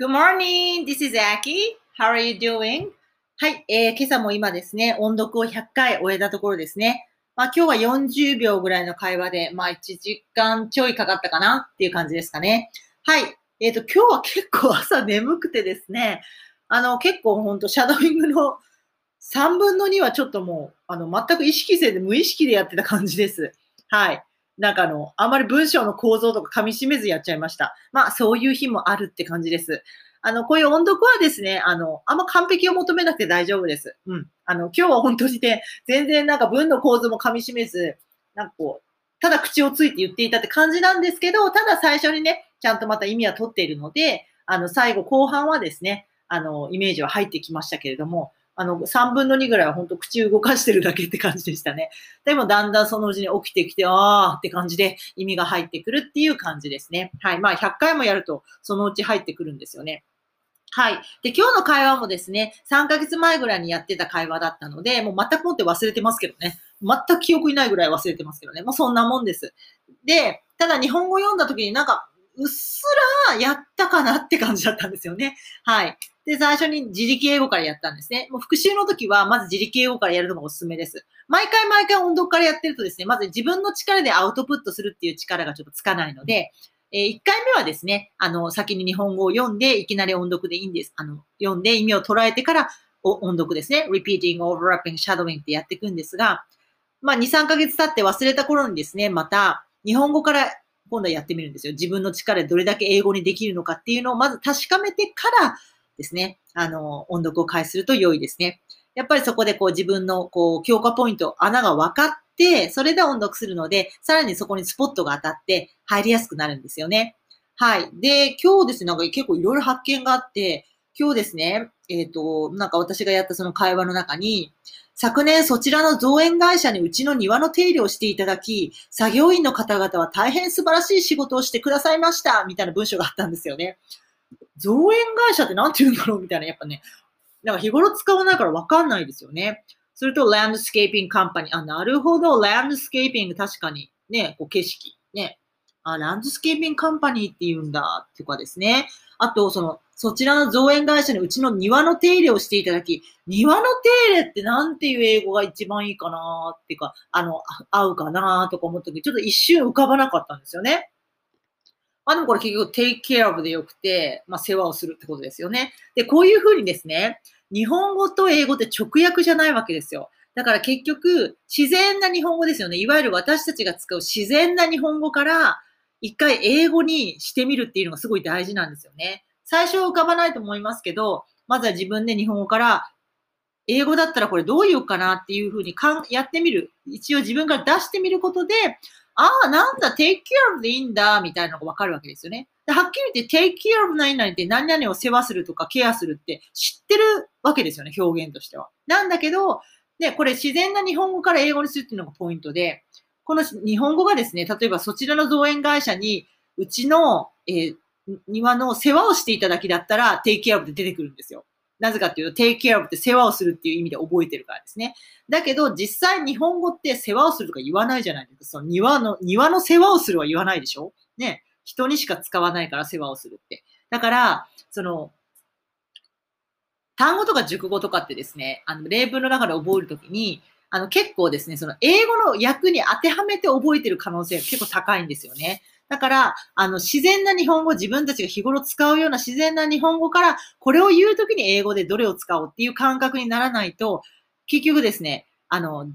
Good morning. This is Aki. How are you doing? はい、えー、今朝も今ですね、音読を100回終えたところですね。まあ今日は40秒ぐらいの会話で、まあ1時間ちょいかかったかなっていう感じですかね。はい。えっ、ー、と、今日は結構朝眠くてですね、あの、結構ほんとシャドウイングの3分の2はちょっともう、あの、全く意識せず無意識でやってた感じです。はい。なんかあの、あまり文章の構造とか噛み締めずやっちゃいました。まあ、そういう日もあるって感じです。あの、こういう音読はですね、あの、あんま完璧を求めなくて大丈夫です。うん。あの、今日は本当にね、全然なんか文の構図も噛み締めず、なんかこう、ただ口をついて言っていたって感じなんですけど、ただ最初にね、ちゃんとまた意味は取っているので、あの、最後、後半はですね、あの、イメージは入ってきましたけれども、あの、3分の2ぐらいは本当口動かしてるだけって感じでしたね。でもだんだんそのうちに起きてきて、あーって感じで意味が入ってくるっていう感じですね。はい。まあ100回もやるとそのうち入ってくるんですよね。はい。で、今日の会話もですね、3ヶ月前ぐらいにやってた会話だったので、もう全くもって忘れてますけどね。全く記憶にないぐらい忘れてますけどね。もうそんなもんです。で、ただ日本語読んだ時になんか、うっすらやったかなって感じだったんですよね。はい。で、最初に自力英語からやったんですね。もう復習の時は、まず自力英語からやるのがおすすめです。毎回毎回音読からやってるとですね、まず自分の力でアウトプットするっていう力がちょっとつかないので、えー、1回目はですね、あの、先に日本語を読んで、いきなり音読でいいんです。あの、読んで意味を捉えてから音読ですね。repeating, overlapping, shadowing ってやっていくんですが、まあ、2、3ヶ月経って忘れた頃にですね、また、日本語から今度はやってみるんですよ。自分の力でどれだけ英語にできるのかっていうのをまず確かめてからですね、あの、音読を開始すると良いですね。やっぱりそこでこう自分のこう強化ポイント、穴が分かって、それで音読するので、さらにそこにスポットが当たって入りやすくなるんですよね。はい。で、今日ですね、なんか結構いろいろ発見があって、今日ですね、えっ、ー、と、なんか私がやったその会話の中に、昨年そちらの造園会社にうちの庭の手入れをしていただき、作業員の方々は大変素晴らしい仕事をしてくださいました、みたいな文章があったんですよね。造園会社って何て言うんだろうみたいな、やっぱね、なんか日頃使わないからわかんないですよね。それと、ランドスケーピングカンパニー。あ、なるほど。ランドスケーピング確かに。ね、こう景色。ね。あ、ランドスケーピングカンパニーって言うんだ。っていうかですね。あと、その、そちらの造園会社にうちの庭の手入れをしていただき、庭の手入れってなんていう英語が一番いいかなっていうか、あの、合うかなとか思った時、ちょっと一瞬浮かばなかったんですよね。まあでもこれ結局 take care of でよくて、まあ世話をするってことですよね。で、こういうふうにですね、日本語と英語って直訳じゃないわけですよ。だから結局、自然な日本語ですよね。いわゆる私たちが使う自然な日本語から、一回英語にしてみるっていうのがすごい大事なんですよね。最初は浮かばないと思いますけど、まずは自分で日本語から、英語だったらこれどう言うかなっていうふうにかんやってみる。一応自分から出してみることで、ああ、なんだ、take care of でいいんだ、みたいなのがわかるわけですよね。はっきり言って take care of 何々って何々を世話するとかケアするって知ってるわけですよね、表現としては。なんだけど、で、これ自然な日本語から英語にするっていうのがポイントで、この日本語がですね、例えばそちらの造園会社に、うちの、えー、庭の世話をしていただきだったら、take care of って出てくるんですよ。なぜかっていうと、take care of って世話をするっていう意味で覚えてるからですね。だけど、実際日本語って世話をするとか言わないじゃないですか。その庭の、庭の世話をするは言わないでしょ？ね。人にしか使わないから世話をするって。だから、その、単語とか熟語とかってですね、あの、例文の中で覚えるときに、あの、結構ですね、その英語の訳に当てはめて覚えてる可能性が結構高いんですよね。だから、あの、自然な日本語、自分たちが日頃使うような自然な日本語から、これを言うときに英語でどれを使おうっていう感覚にならないと、結局ですね、あの、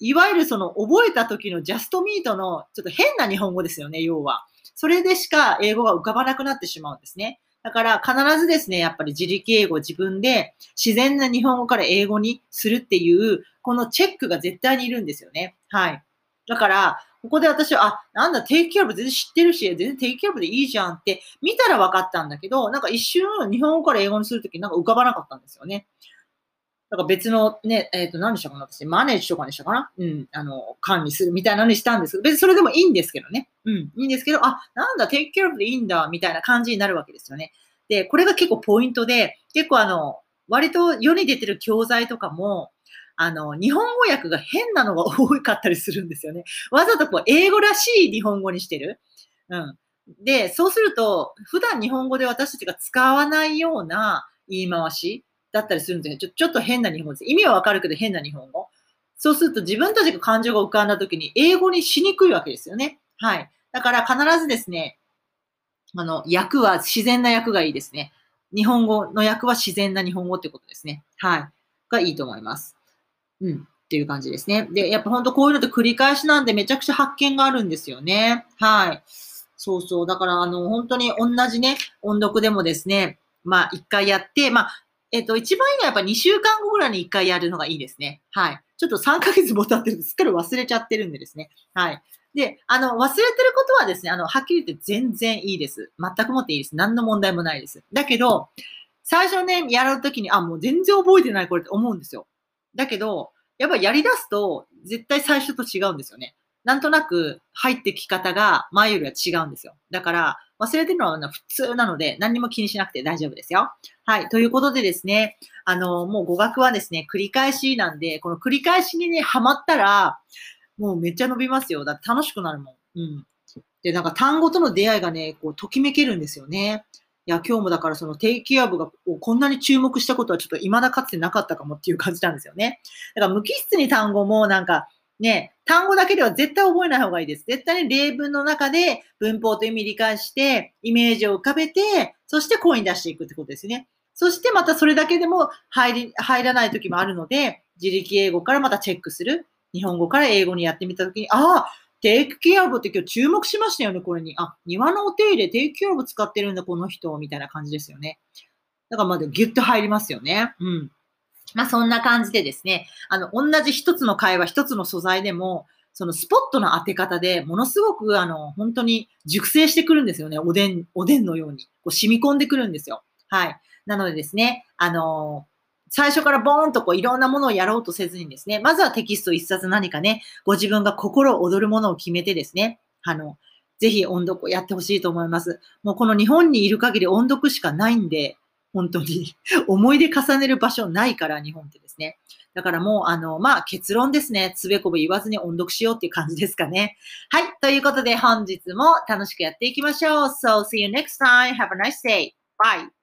いわゆるその覚えた時のジャストミートのちょっと変な日本語ですよね、要は。それでしか英語が浮かばなくなってしまうんですね。だから必ずですね、やっぱり自力英語自分で自然な日本語から英語にするっていう、このチェックが絶対にいるんですよね。はい。だから、ここで私は、あ、なんだ、定期キャブ全然知ってるし、全然定期キャブでいいじゃんって見たら分かったんだけど、なんか一瞬日本語から英語にするときなんか浮かばなかったんですよね。だか別のね、えっ、ー、と、何でしたかな私、マネージとかにしたかなうん、あの、管理するみたいなのにしたんですけど、別にそれでもいいんですけどね。うん、いいんですけど、あ、なんだ、テイクケアブでいいんだ、みたいな感じになるわけですよね。で、これが結構ポイントで、結構あの、割と世に出てる教材とかも、あの、日本語訳が変なのが多かったりするんですよね。わざとこう、英語らしい日本語にしてる。うん。で、そうすると、普段日本語で私たちが使わないような言い回しだったりするんですよちょちょっと変な日本語です。意味はわかるけど変な日本語。そうすると自分たちが感情が浮かんだ時に英語にしにくいわけですよね。はい。だから必ずですね、あの、訳は自然な訳がいいですね。日本語の訳は自然な日本語ってことですね。はい。がいいと思います。うん。っていう感じですね。で、やっぱほんとこういうのって繰り返しなんでめちゃくちゃ発見があるんですよね。はい。そうそう。だから、あの、本当に同じね、音読でもですね、まあ、一回やって、まあ、えっ、と、一番いいのはやっぱ2週間後ぐらいに一回やるのがいいですね。はい。ちょっと3ヶ月も経ってるとすっかり忘れちゃってるんでですね。はい。で、あの、忘れてることはですね、あの、はっきり言って全然いいです。全くもっていいです。何の問題もないです。だけど、最初ね、やるときに、あ、もう全然覚えてないこれって思うんですよ。だけど、やっぱりやり出すと、絶対最初と違うんですよね。なんとなく入ってき方が前よりは違うんですよ。だから、忘れてるのは普通なので、何にも気にしなくて大丈夫ですよ。はい。ということでですね、あの、もう語学はですね、繰り返しなんで、この繰り返しにね、ハマったら、もうめっちゃ伸びますよ。だって楽しくなるもん。うん。で、なんか単語との出会いがね、こう、ときめけるんですよね。いや、今日もだからその低気圧がこんなに注目したことはちょっと未だかつてなかったかもっていう感じなんですよね。だから無機質に単語もなんかね、単語だけでは絶対覚えない方がいいです。絶対に例文の中で文法と意味理解して、イメージを浮かべて、そして声に出していくってことですね。そしてまたそれだけでも入り、入らない時もあるので、自力英語からまたチェックする。日本語から英語にやってみたときに、ああ、テイクケアブって今日注目しましたよね、これに。あ、庭のお手入れ、テイクケアブ使ってるんだ、この人、みたいな感じですよね。だからまだギュッと入りますよね。うん。まあそんな感じでですね、あの、同じ一つの会話、一つの素材でも、そのスポットの当て方でものすごくあの、本当に熟成してくるんですよね。おでん、おでんのように。こう染み込んでくるんですよ。はい。なのでですね、あの最初からボーンとこういろんなものをやろうとせずにですね、まずはテキスト一冊何かね、ご自分が心躍るものを決めてですね、あの、ぜひ音読をやってほしいと思います。もうこの日本にいる限り音読しかないんで、本当に 思い出重ねる場所ないから、日本ってですね。だからもう、あの、まあ、結論ですね。つべこべ言わずに音読しようっていう感じですかね。はい。ということで、本日も楽しくやっていきましょう。So, see you next time. Have a nice day. Bye.